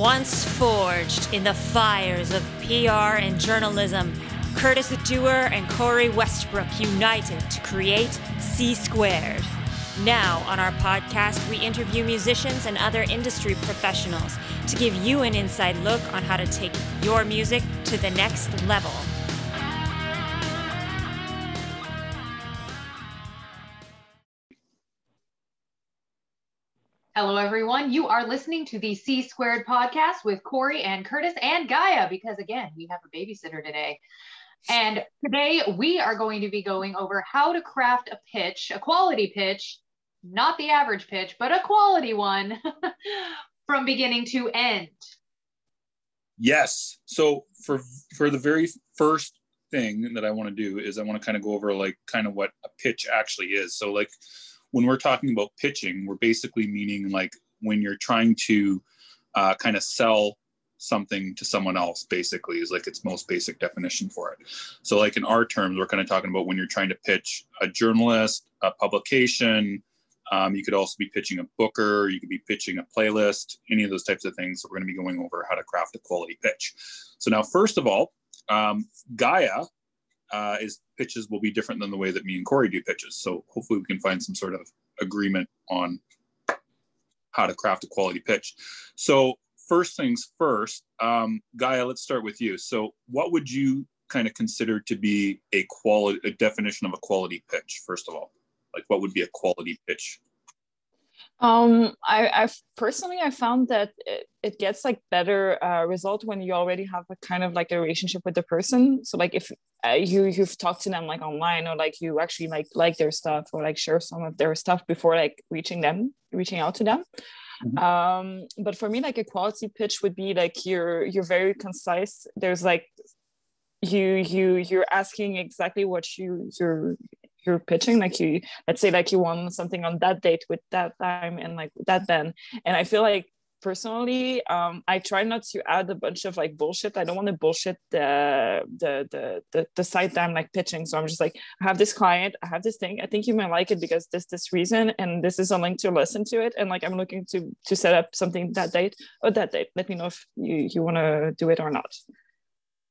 Once forged in the fires of PR and journalism, Curtis Dewar and Corey Westbrook united to create C Squared. Now, on our podcast, we interview musicians and other industry professionals to give you an inside look on how to take your music to the next level. Hello, everyone. You are listening to the C Squared podcast with Corey and Curtis and Gaia because, again, we have a babysitter today. And today we are going to be going over how to craft a pitch, a quality pitch, not the average pitch, but a quality one from beginning to end. Yes. So for for the very first thing that I want to do is I want to kind of go over like kind of what a pitch actually is. So like when we're talking about pitching, we're basically meaning like when you're trying to uh, kind of sell something to someone else basically is like its most basic definition for it. So like in our terms we're kind of talking about when you're trying to pitch a journalist a publication um, you could also be pitching a booker you could be pitching a playlist any of those types of things. So we're going to be going over how to craft a quality pitch. So now first of all um, gaia uh, is pitches will be different than the way that me and Corey do pitches. So hopefully we can find some sort of agreement on how to craft a quality pitch. So first things first, um, Gaia, let's start with you. So what would you kind of consider to be a quality, a definition of a quality pitch, first of all? Like what would be a quality pitch? Um, I, I personally I found that it, it gets like better uh, result when you already have a kind of like a relationship with the person. So like if uh, you you've talked to them like online or like you actually like like their stuff or like share some of their stuff before like reaching them, reaching out to them. Mm-hmm. Um, but for me, like a quality pitch would be like you're you're very concise. There's like you you you're asking exactly what you you're you're pitching like you let's say like you want something on that date with that time and like that then. And i feel like personally um i try not to add a bunch of like bullshit. I don't want to bullshit the the the the, the site that i'm like pitching. So i'm just like i have this client i have this thing. I think you might like it because this this reason and this is a link to listen to it. And like i'm looking to to set up something that date or that date. Let me know if you you want to do it or not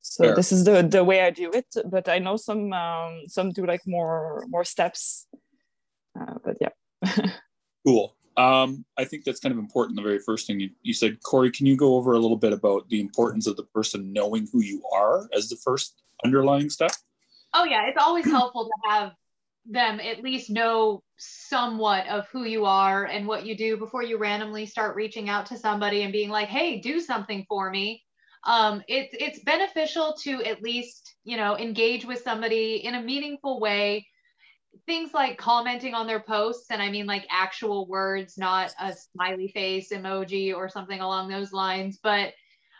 so Fair. this is the the way i do it but i know some um some do like more more steps. Uh, but yeah. Cool. Um i think that's kind of important the very first thing you, you said. Corey can you go over a little bit about the importance of the person knowing who you are as the first underlying step? Oh yeah. It's always helpful to have them at least know somewhat of who you are and what you do before you randomly start reaching out to somebody and being like hey do something for me um, it's it's beneficial to at least you know engage with somebody in a meaningful way things like commenting on their posts and i mean like actual words not a smiley face emoji or something along those lines but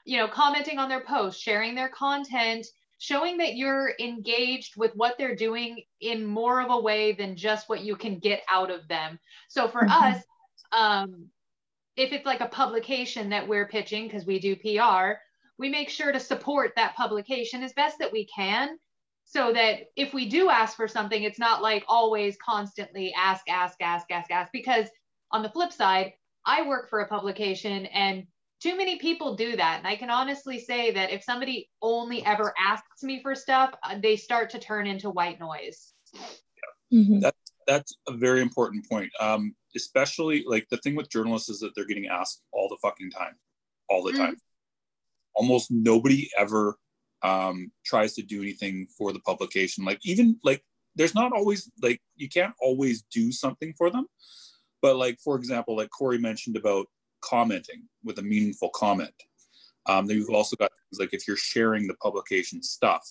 you know commenting on their posts sharing their content showing that you're engaged with what they're doing in more of a way than just what you can get out of them so for mm-hmm. us um, if it's like a publication that we're pitching because we do pr we make sure to support that publication as best that we can so that if we do ask for something, it's not like always constantly ask, ask, ask, ask, ask. Because on the flip side, I work for a publication and too many people do that. And I can honestly say that if somebody only ever asks me for stuff, uh, they start to turn into white noise. Yeah. Mm-hmm. That, that's a very important point. Um, especially like the thing with journalists is that they're getting asked all the fucking time, all the mm-hmm. time almost nobody ever um, tries to do anything for the publication. Like even like there's not always like you can't always do something for them. But like for example, like Corey mentioned about commenting with a meaningful comment. Um, then you've also got things like if you're sharing the publication stuff,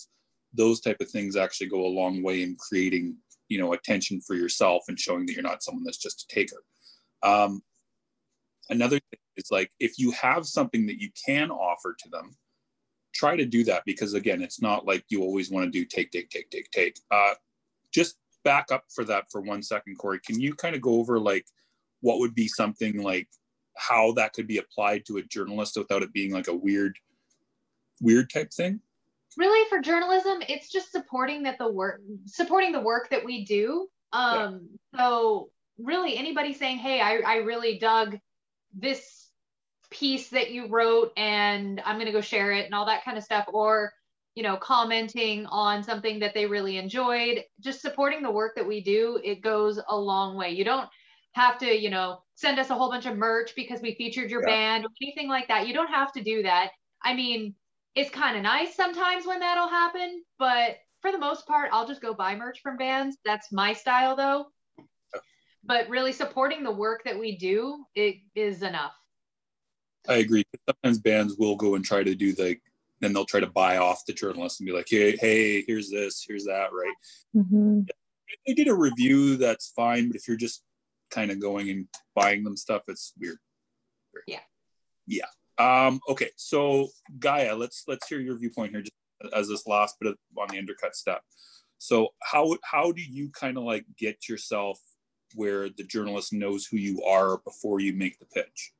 those type of things actually go a long way in creating you know attention for yourself and showing that you're not someone that's just a taker. Um, another thing like if you have something that you can offer to them try to do that because again it's not like you always want to do take take take take take. Uh, just back up for that for one second corey. Can you kind of go over like what would be something like how that could be applied to a journalist without it being like a weird weird type thing? Really for journalism it's just supporting that the work supporting the work that we do. Um yeah. so really anybody saying hey I, I really dug this piece that you wrote and I'm going to go share it and all that kind of stuff or you know commenting on something that they really enjoyed. Just supporting the work that we do it goes a long way. You don't have to you know send us a whole bunch of merch because we featured your yeah. band or anything like that. You don't have to do that. I mean it's kind of nice sometimes when that'll happen but for the most part i'll just go buy merch from bands. That's my style though. But really supporting the work that we do it is enough I agree. Sometimes bands will go and try to do the, then they'll try to buy off the journalist and be like, hey, hey, here's this, here's that, right? Mm-hmm. If they did a review, that's fine. But if you're just kind of going and buying them stuff, it's weird. Yeah. Yeah. Um, okay, so Gaia, let's let's hear your viewpoint here, just as this last bit of on the undercut step. So how how do you kind of like get yourself where the journalist knows who you are before you make the pitch?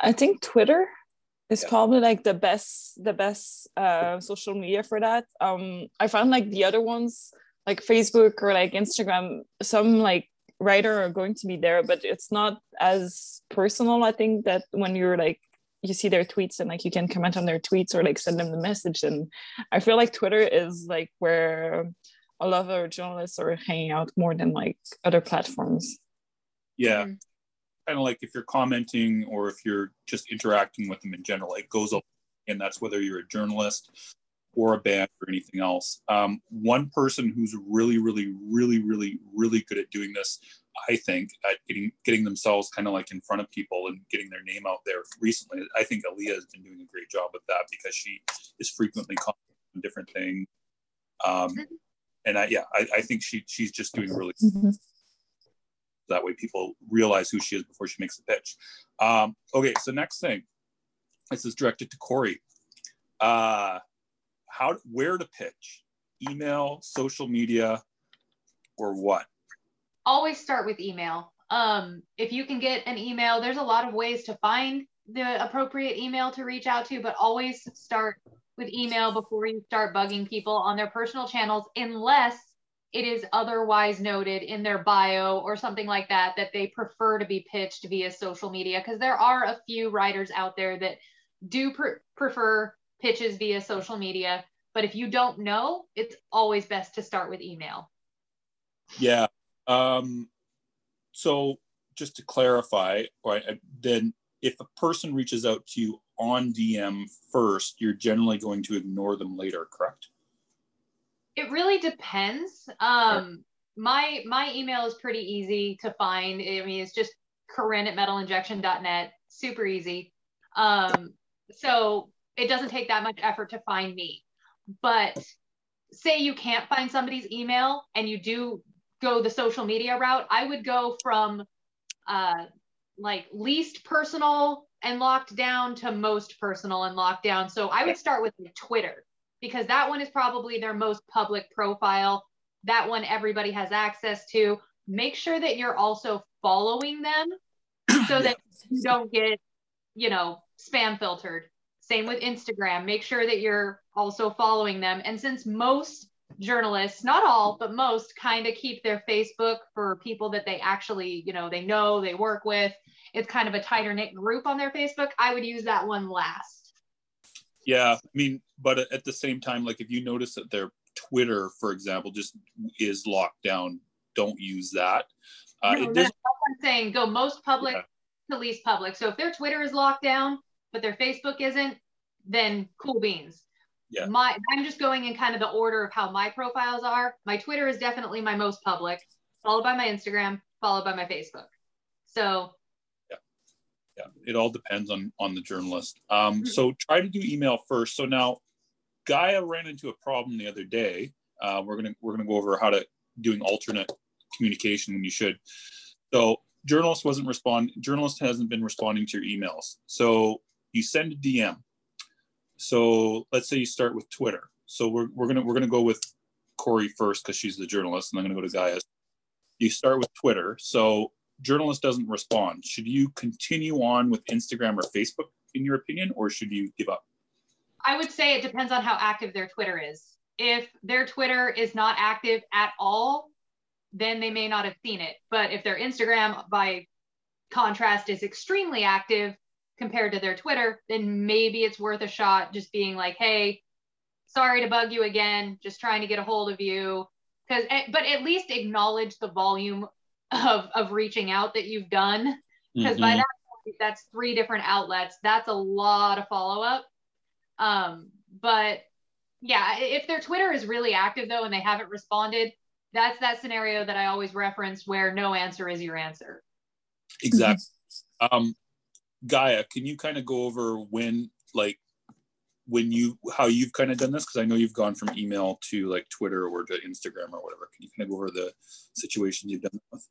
I think Twitter is yeah. probably like the best the best uh, social media for that. Um, I found like the other ones like Facebook or like Instagram, some like writer are going to be there, but it's not as personal. I think that when you're like you see their tweets and like you can comment on their tweets or like send them the message and i feel like twitter is like where a lot of our journalists are hanging out more than like other platforms yeah mm-hmm kind of like if you're commenting or if you're just interacting with them in general, it goes up, and that's whether you're a journalist or a band or anything else. Um, one person who's really, really, really, really, really good at doing this, I think, at getting getting themselves kind of like in front of people and getting their name out there recently. I think Aaliyah has been doing a great job with that because she is frequently commenting on different things. Um, and I, yeah, I, I think she she's just doing really. Mm-hmm that way people realize who she is before she makes the pitch. Um, okay, so next thing, this is directed to Corey. Uh, how, where to pitch? Email, social media, or what? Always start with email. Um, if you can get an email, there's a lot of ways to find the appropriate email to reach out to, but always start with email before you start bugging people on their personal channels, unless it is otherwise noted in their bio or something like that that they prefer to be pitched via social media because there are a few writers out there that do pr- prefer pitches via social media. But if you don't know it's always best to start with email. Yeah um so just to clarify right then if a person reaches out to you on dm first you're generally going to ignore them later correct it really depends. Um, my my email is pretty easy to find. I mean, it's just Corinne at metalinjection.net. Super easy. Um, so it doesn't take that much effort to find me. But say you can't find somebody's email and you do go the social media route, I would go from uh, like least personal and locked down to most personal and locked down. So I would start with Twitter because that one is probably their most public profile. That one everybody has access to. Make sure that you're also following them so that you don't get, you know, spam filtered. Same with Instagram. Make sure that you're also following them. And since most journalists, not all, but most kind of keep their Facebook for people that they actually, you know, they know, they work with. It's kind of a tighter knit group on their Facebook. I would use that one last. Yeah, I mean, but at the same time, like if you notice that their Twitter, for example, just is locked down, don't use that. Uh, no, that's what I'm saying. Go most public yeah. to least public. So if their Twitter is locked down, but their Facebook isn't, then cool beans. Yeah. My I'm just going in kind of the order of how my profiles are. My Twitter is definitely my most public, followed by my Instagram, followed by my Facebook. So yeah it all depends on on the journalist. Um, mm-hmm. so try to do email first. So now gaia ran into a problem the other day. Uh, we're gonna we're gonna go over how to doing alternate communication when you should. So journalist wasn't respond journalist hasn't been responding to your emails. So you send a dm so let's say you start with twitter. So we're, we're gonna we're gonna go with corey first because she's the journalist and i'm gonna go to gaia. You start with twitter. So journalist doesn't respond, should you continue on with Instagram or Facebook, in your opinion, or should you give up? I would say it depends on how active their Twitter is. If their Twitter is not active at all, then they may not have seen it. But if their Instagram, by contrast, is extremely active, compared to their Twitter, then maybe it's worth a shot just being like, hey, sorry to bug you again, just trying to get a hold of you. Because, eh, but at least acknowledge the volume of, of reaching out that you've done. Because mm-hmm. by that point, that's three different outlets. That's a lot of follow up. Um, but yeah, if their Twitter is really active though and they haven't responded, that's that scenario that I always reference where no answer is your answer. Exactly. um, Gaia, can you kind of go over when, like, when you how you've kind of done this? Because I know you've gone from email to like Twitter or to Instagram or whatever. Can you kind of go over the situation you've done with?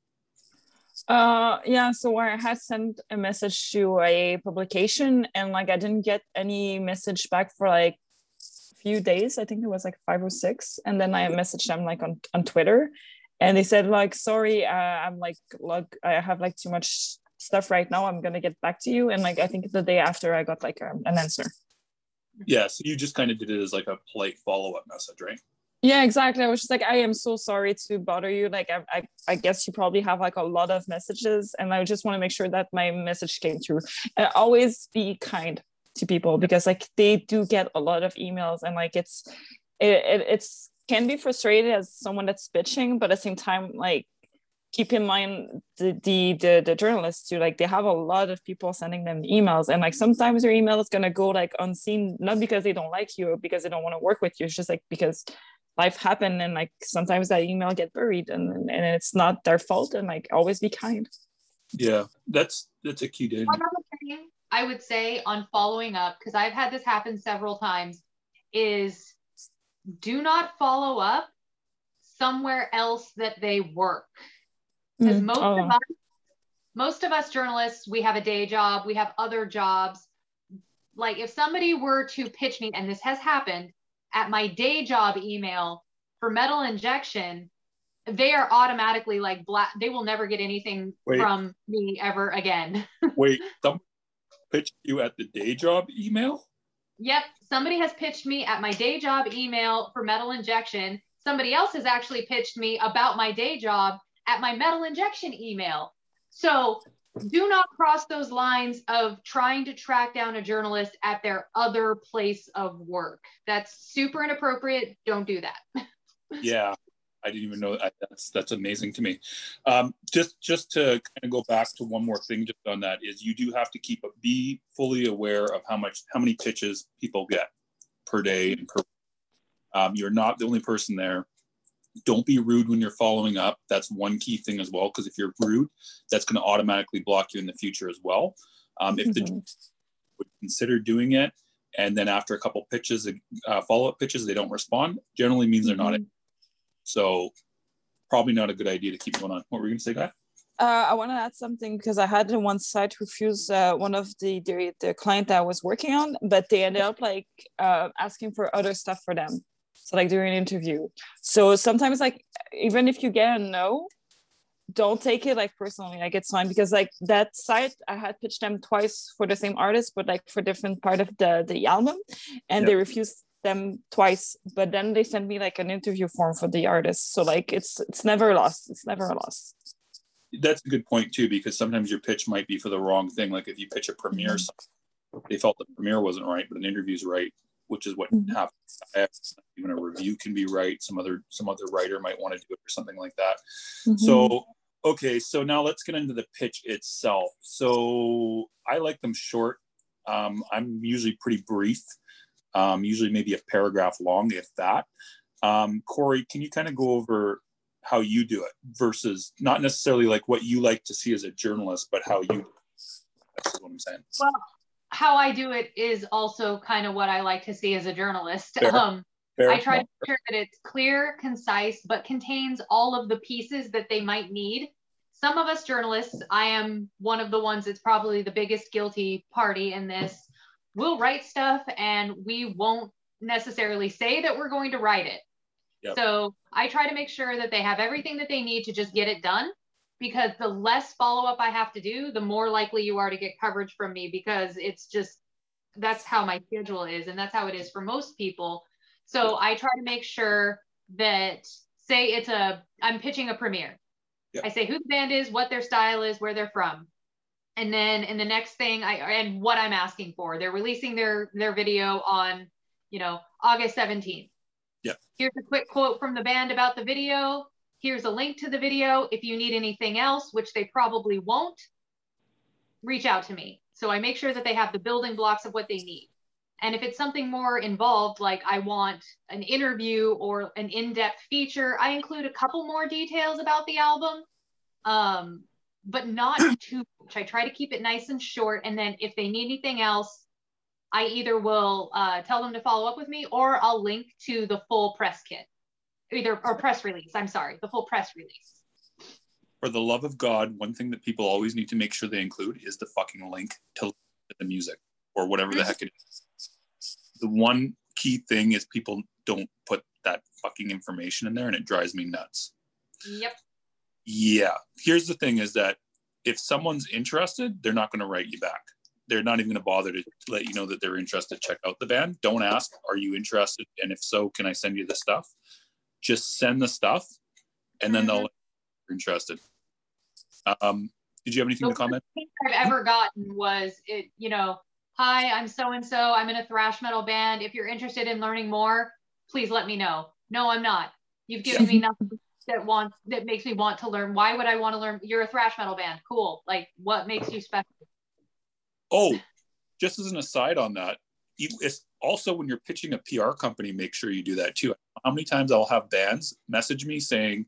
Uh, yeah. So I had sent a message to a publication, and like I didn't get any message back for like a few days. I think it was like five or six. And then I messaged them like on, on Twitter and they said like, sorry, uh, I'm like, like, I have like too much stuff right now. I'm going to get back to you. And like, I think the day after I got like um, an answer. Yeah. So you just kind of did it as like a polite follow-up message, right? Yeah, exactly. I was just like, I am so sorry to bother you. Like, I, I, I guess you probably have like a lot of messages, and I just want to make sure that my message came through. And always be kind to people because like they do get a lot of emails and like it's it, it it's can be frustrated as someone that's bitching but at the same time like keep in mind the, the the the, journalists too like they have a lot of people sending them emails and like sometimes your email is going to go like unseen not because they don't like you or because they don't want to work with you it's just like because life happen and like sometimes that email get buried and and it's not their fault and like always be kind yeah that's that's a key thing I would say on following up, because I've had this happen several times, is do not follow up somewhere else that they work. Because mm, most oh. of us, most of us journalists, we have a day job, we have other jobs. Like if somebody were to pitch me, and this has happened at my day job email for metal injection, they are automatically like black. They will never get anything Wait. from me ever again. Wait, some, pitched you at the day job email? Yep. Somebody has pitched me at my day job email for metal injection. Somebody else has actually pitched me about my day job at my metal injection email. So do not cross those lines of trying to track down a journalist at their other place of work. That's super inappropriate. Don't do that. yeah. I didn't even know that. That's that's amazing to me. Um, just just to kind of go back to one more thing just on that is you do have to keep be fully aware of how much how many pitches people get per day and per. Um, you're not the only person there. Don't be rude when you're following up. That's one key thing as well. Because if you're rude, that's going to automatically block you in the future as well. Um, if the mm-hmm. would consider doing it, and then after a couple pitches, uh, follow up pitches, they don't respond. Generally means they're mm-hmm. not so probably not a good idea to keep going on. What were you going to say, Guy? Uh, I want to add something because I had one site refuse uh, one of the, the, the client that I was working on, but they ended up like uh, asking for other stuff for them. So like during an interview. So sometimes like even if you get a no, don't take it like personally. Like it's fine because like that site I had pitched them twice for the same artist, but like for different part of the the album, and yep. they refused them twice but then they sent me like an interview form for the artist so like it's it's never lost it's never a loss that's a good point too because sometimes your pitch might be for the wrong thing like if you pitch a premiere mm-hmm. they felt the premiere wasn't right but an interview's right which is what mm-hmm. happens even a review can be right some other some other writer might want to do it or something like that mm-hmm. so okay so now let's get into the pitch itself so i like them short um, i'm usually pretty brief um, usually maybe a paragraph long, if that. Um, Corey, can you kind of go over how you do it versus not necessarily like what you like to see as a journalist, but how you That's what I'm saying. Well, how I do it is also kind of what I like to see as a journalist. Fair. Um, Fair. I try to make sure that it's clear, concise, but contains all of the pieces that they might need. Some of us journalists, I am one of the ones that's probably the biggest guilty party in this we'll write stuff and we won't necessarily say that we're going to write it. Yep. So I try to make sure that they have everything that they need to just get it done because the less follow up I have to do, the more likely you are to get coverage from me because it's just that's how my schedule is and that's how it is for most people. So I try to make sure that say it's a I'm pitching a premiere. Yep. I say who the band is, what their style is, where they're from. And then in the next thing, I and what I'm asking for, they're releasing their their video on, you know, August 17th. Yeah. Here's a quick quote from the band about the video. Here's a link to the video. If you need anything else, which they probably won't, reach out to me. So I make sure that they have the building blocks of what they need. And if it's something more involved, like I want an interview or an in depth feature, I include a couple more details about the album, um, but not too much. I try to keep it nice and short. And then if they need anything else, I either will uh, tell them to follow up with me or I'll link to the full press kit, either or press release. I'm sorry, the full press release. For the love of God, one thing that people always need to make sure they include is the fucking link to the music or whatever the mm-hmm. heck it is the one key thing is people don't put that fucking information in there and it drives me nuts. Yep. Yeah. Here's the thing is that if someone's interested, they're not going to write you back. They're not even going to bother to let you know that they're interested. Check out the band. Don't ask, are you interested? And if so, can I send you the stuff? Just send the stuff and then mm-hmm. they'll you're interested. Um, did you have anything the to comment? I've ever gotten was it, you know, hi, I'm so and so. I'm in a thrash metal band. If you're interested in learning more, please let me know. No, I'm not. You've given me nothing that wants that makes me want to learn. Why would I want to learn? You're a thrash metal band. Cool. Like, what makes you special? Oh, just as an aside on that, it's also when you're pitching a PR company, make sure you do that too. How many times I'll have bands message me saying,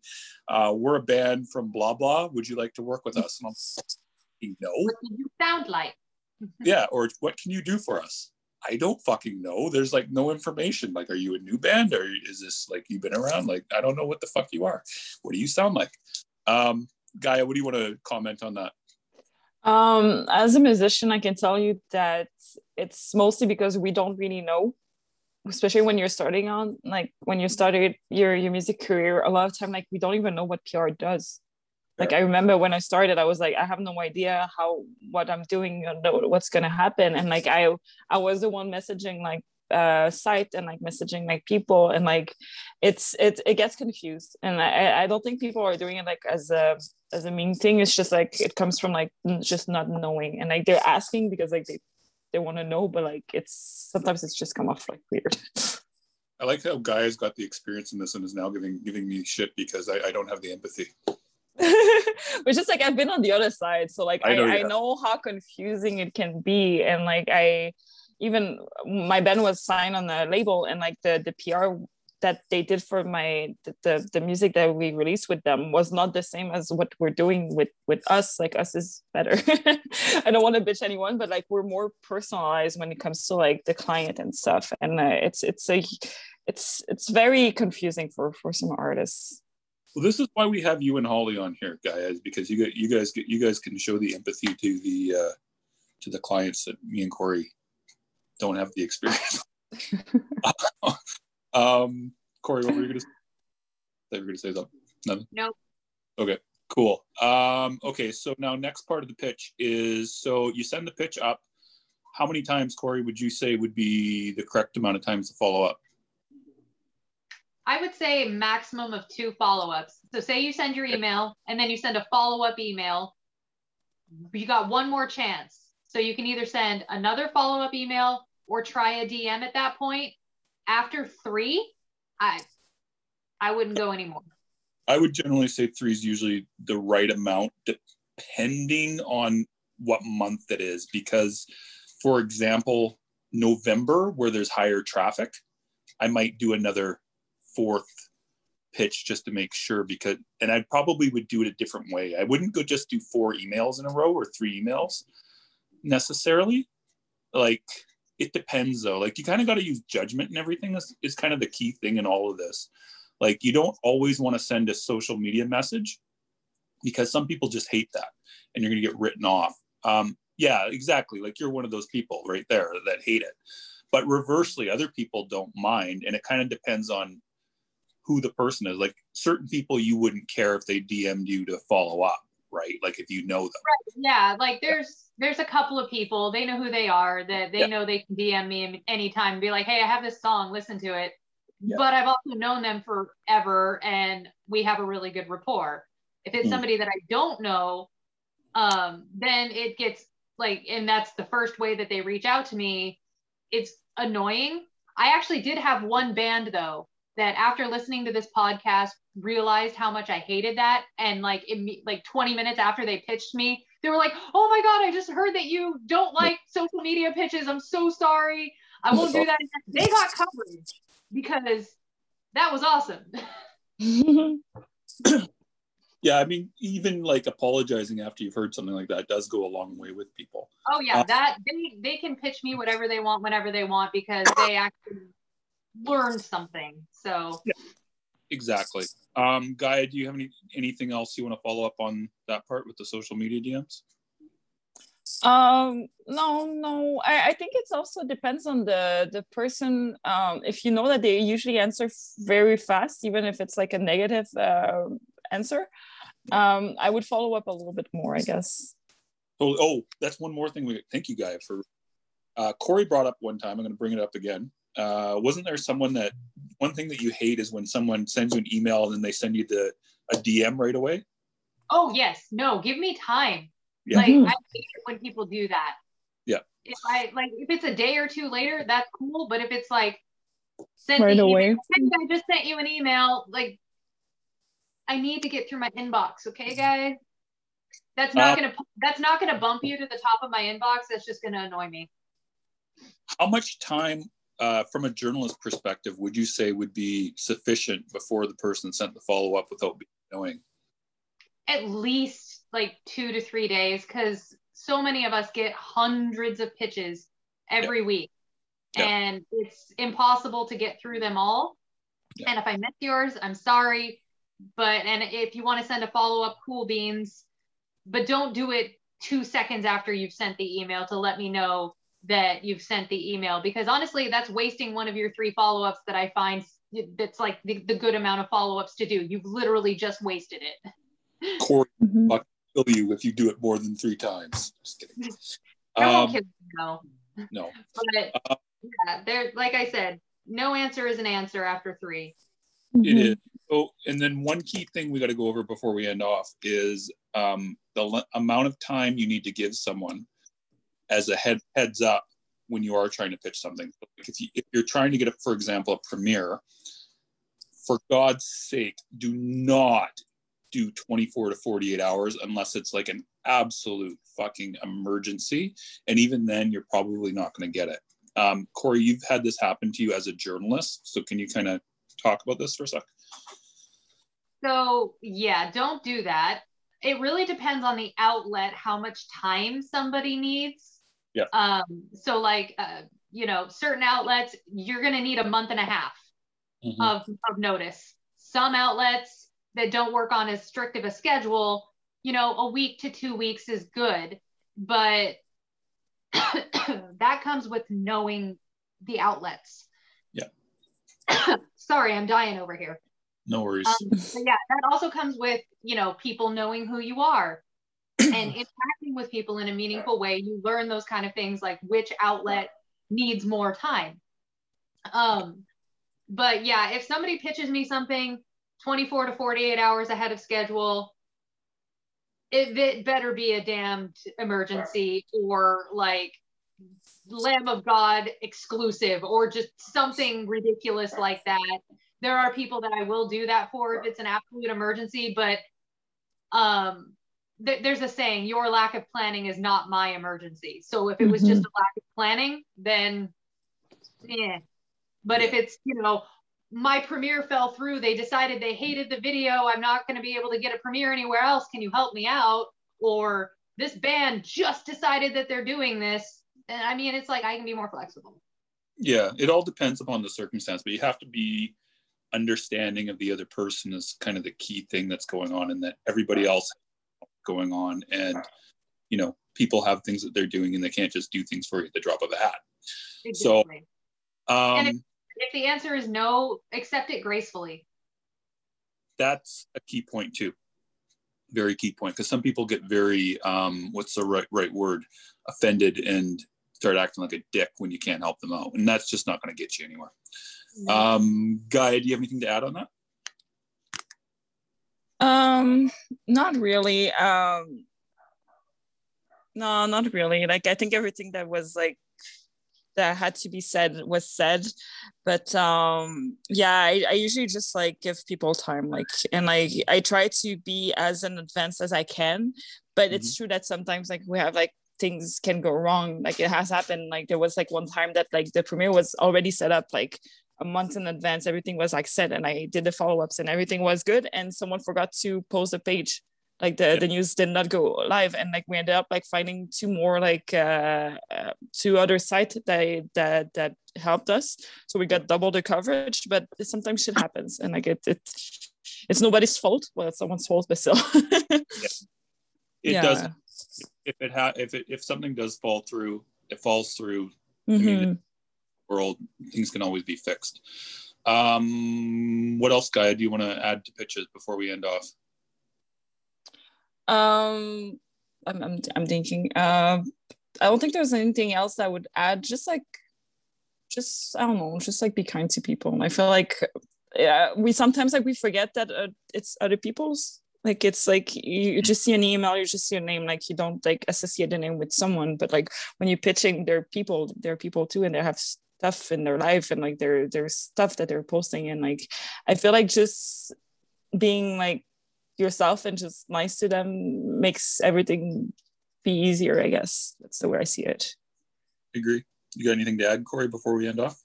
uh, "We're a band from blah blah. Would you like to work with us?" And I'm like, no. What do you sound like? yeah or what can you do for us? I don't fucking know. There's like no information. Like are you a new band? Or is this like you've been around? Like i don't know what the fuck you are. What do you sound like? Um gaia what do you want to comment on that? Um as a musician i can tell you that it's mostly because we don't really know especially when you're starting on like when you started your your music career a lot of time like we don't even know what pr does. Like i remember when i started i was like i have no idea how what i'm doing or what's going to happen. And like i i was the one messaging like uh site and like messaging like people. And like it's it it gets confused. And i i don't think people are doing it like as a as a mean thing. It's just like it comes from like just not knowing. And like they're asking because like they they want to know but like it's sometimes it's just come off like weird I like how Guy has got the experience in this and is now giving giving me shit because I, I don't have the empathy. which is like I've been on the other side, so like I know, I, I know how confusing it can be, and like I even my band was signed on the label, and like the the PR that they did for my the, the, the music that we released with them was not the same as what we're doing with with us. Like us is better. I don't want to bitch anyone but like we're more personalized when it comes to like the client and stuff. And uh, it's it's a it's it's very confusing for for some artists. Well, this is why we have you and Holly on here, guys, because you get you guys get you guys can show the empathy to the uh, to the clients that me and Corey don't have the experience. um, Corey, what were you gonna say? They were gonna say something. Nothing. Nope. Okay. Cool. Um, okay, so now next part of the pitch is so you send the pitch up. How many times, Corey, would you say would be the correct amount of times to follow up? I would say maximum of two follow-ups. So say you send your email and then you send a follow-up email. You got one more chance. So you can either send another follow-up email or try a DM at that point. After three, I I wouldn't go anymore. I would generally say three is usually the right amount, depending on what month it is. Because, for example, November, where there's higher traffic, I might do another fourth pitch just to make sure because and I probably would do it a different way. I wouldn't go just do four emails in a row or three emails necessarily. Like it depends though. Like you kind of got to use judgment and everything is, is kind of the key thing in all of this. Like you don't always want to send a social media message because some people just hate that and you're going to get written off. Um, yeah, exactly. Like you're one of those people right there that hate it. But reversely, other people don't mind. And it kind of depends on who the person is. Like certain people, you wouldn't care if they DM'd you to follow up, right? Like if you know them. Right. Yeah. Like there's there's a couple of people they know who they are that they yeah. know they can DM me anytime and be like, hey, I have this song, listen to it. Yeah. But I've also known them forever and we have a really good rapport. If it's mm. somebody that I don't know, um, then it gets like, and that's the first way that they reach out to me. It's annoying. I actually did have one band though that after listening to this podcast realized how much I hated that. And like in like 20 minutes after they pitched me they were like oh my god I just heard that you don't like social media pitches. I'm so sorry. I won't do that they got coverage because that was awesome. Yeah i mean even like apologizing after you've heard something like that does go a long way with people. Oh yeah uh, that they, they can pitch me whatever they want whenever they want because they actually learned something. So yeah, exactly. Um gaia do you have any anything else you want to follow up on that part with the social media dms um no no. I, I think it's also depends on the the person. Um if you know that they usually answer very fast even if it's like a negative uh, answer um i would follow up a little bit more i guess. Oh, oh that's one more thing we thank you guy for uh corey brought up one time. I'm going to bring it up again uh wasn't there someone that one thing that you hate is when someone sends you an email and then they send you the a dm right away oh yes no give me time yeah. like i hate it when people do that yeah if i like if it's a day or two later that's cool but if it's like sent right away i just sent you an email like I need to get through my inbox, okay, guys? That's not uh, gonna that's not gonna bump you to the top of my inbox. That's just gonna annoy me. How much time, uh, from a journalist perspective, would you say would be sufficient before the person sent the follow up without knowing? At least like two to three days, because so many of us get hundreds of pitches every week, and it's impossible to get through them all. And if I missed yours, I'm sorry but and if you want to send a follow-up cool beans but don't do it two seconds after you've sent the email to let me know that you've sent the email because honestly that's wasting one of your three follow-ups that i find that's like the, the good amount of follow-ups to do. You've literally just wasted it. Corey, mm-hmm. I'll kill you if you do it more than three times. Just kidding. I um, kill you, no no. But uh, yeah there like i said no answer is an answer after three. It is. So, and then one key thing we got to go over before we end off is um, the le- amount of time you need to give someone as a head heads up when you are trying to pitch something. If, you, if you're trying to get, a, for example, a premiere, for God's sake, do not do 24 to 48 hours unless it's like an absolute fucking emergency. And even then, you're probably not going to get it. Um, Corey, you've had this happen to you as a journalist. So can you kind of talk about this for a sec? So, yeah, don't do that. It really depends on the outlet, how much time somebody needs. Yeah. Um, so, like, uh, you know, certain outlets, you're going to need a month and a half mm-hmm. of, of notice. Some outlets that don't work on as strict of a schedule, you know, a week to two weeks is good. But that comes with knowing the outlets. Yeah. Sorry, I'm dying over here. No worries. Um, yeah, that also comes with, you know, people knowing who you are and interacting with people in a meaningful way. You learn those kind of things like which outlet needs more time. Um, but yeah, if somebody pitches me something 24 to 48 hours ahead of schedule, it, it better be a damned emergency or like Lamb of God exclusive or just something ridiculous like that there are people that I will do that for if it's an absolute emergency, but um, th- there's a saying, your lack of planning is not my emergency. So if it was mm-hmm. just a lack of planning, then yeah. But if it's, you know, my premiere fell through, they decided they hated the video, I'm not going to be able to get a premiere anywhere else. Can you help me out? Or this band just decided that they're doing this. And I mean, it's like I can be more flexible. Yeah, it all depends upon the circumstance, but you have to be understanding of the other person is kind of the key thing that's going on and that everybody else going on and you know people have things that they're doing and they can't just do things for you at the drop of a hat. Exactly. so um, if, if the answer is no accept it gracefully. That's a key point too. Very key point because some people get very um, what's the right right word? Offended and start acting like a dick when you can't help them out and that's just not going to get you anywhere. Um, Guy, do you have anything to add on that? Um, not really. Um, no, not really. Like I think everything that was like that had to be said was said but um yeah I, I usually just like give people time like and like i try to be as in advance as i can but mm-hmm. it's true that sometimes like we have like things can go wrong like it has happened like there was like one time that like the premiere was already set up like a month in advance everything was like set and i did the follow-ups and everything was good and someone forgot to post a page like the, the news did not go live and like we ended up like finding two more like uh, uh two other sites that that that helped us so we got double the coverage but sometimes shit happens and like it, it it's nobody's fault well it's someone's fault but still yeah. it yeah. does if it ha if it if something does fall through it falls through mm-hmm. I mean, mm-hmm. World things can always be fixed um what else guy do you want to add to pitches before we end off um, I'm, I'm, I'm thinking. Uh, I don't think there's anything else I would add. Just like, just I don't know. Just like be kind to people. I feel like, yeah, we sometimes like we forget that uh, it's other people's. Like it's like you, you just see an email, you just see a name. Like you don't like associate the name with someone, but like when you're pitching, there are people. there are people too, and they have stuff in their life and like their their stuff that they're posting. And like I feel like just being like yourself and just nice to them makes everything be easier i guess. That's the way i see it. I agree. You got anything to add corey before we end off?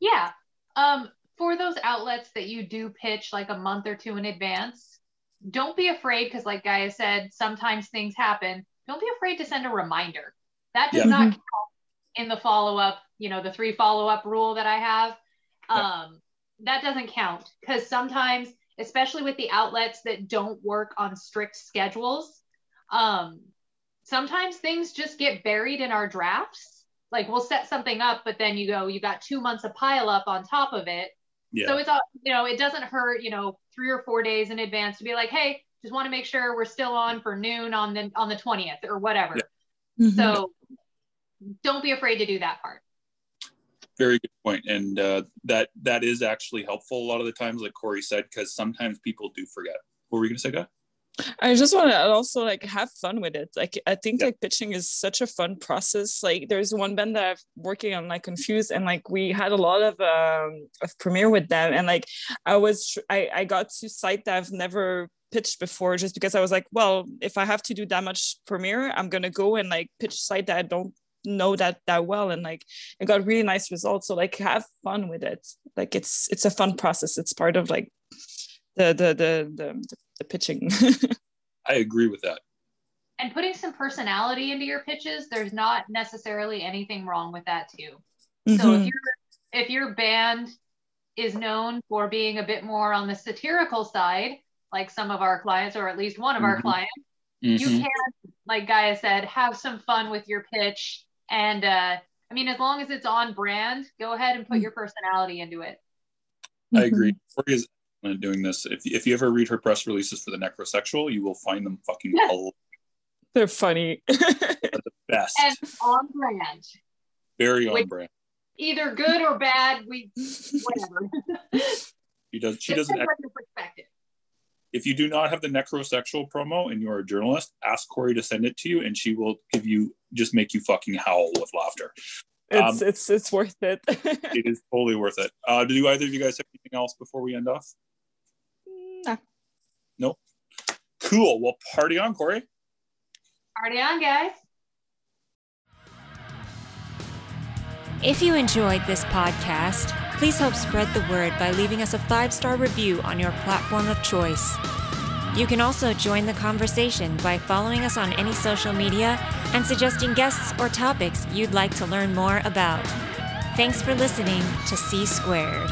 Yeah. Um for those outlets that you do pitch like a month or two in advance don't be afraid because like gaia said sometimes things happen. Don't be afraid to send a reminder. That does yeah. not count in the follow-up you know the three follow-up rule that i have yeah. um that doesn't count because sometimes especially with the outlets that don't work on strict schedules. Um, sometimes things just get buried in our drafts. Like we'll set something up, but then you go, you got two months of pile up on top of it. Yeah. So it's all, you know, it doesn't hurt, you know, three or four days in advance to be like, hey, just want to make sure we're still on for noon on the on the 20th or whatever. Yeah. Mm-hmm. So don't be afraid to do that part very good point and uh, that that is actually helpful a lot of the times like corey said because sometimes people do forget what were you going to say guy I just want to also like have fun with it. Like I think yeah. like pitching is such a fun process. Like there's one band that I'm working on like Confused and like we had a lot of um of premiere with them and like I was I I got to site that I've never pitched before just because I was like, well, if I have to do that much premiere, I'm gonna go and like pitch site that I don't know that that well and like it got really nice results so like have fun with it like it's it's a fun process it's part of like the the the the, the pitching i agree with that and putting some personality into your pitches there's not necessarily anything wrong with that too mm-hmm. so if mm-hmm. your if your band is known for being a bit more on the satirical side like some of our clients or at least one of mm-hmm. our clients mm-hmm. you can like gaia said have some fun with your pitch and uh, I mean, as long as it's on brand, go ahead and put your personality into it. I agree. Corey is doing this. If, if you ever read her press releases for the necrosexual, you will find them fucking They're funny. They're the best. And on brand. Very on Which, brand. Either good or bad, we whatever. She does. She doesn't. Perspective if you do not have the necrosexual promo and you're a journalist, ask Corey to send it to you, and she will give you just make you fucking howl with laughter. It's um, it's it's worth it. it is totally worth it. Uh, do either of you guys have anything else before we end off? No. No. Cool. Well, party on, Corey. Party on, guys. If you enjoyed this podcast, please help spread the word by leaving us a five star review on your platform of choice. You can also join the conversation by following us on any social media and suggesting guests or topics you'd like to learn more about. Thanks for listening to C Squared.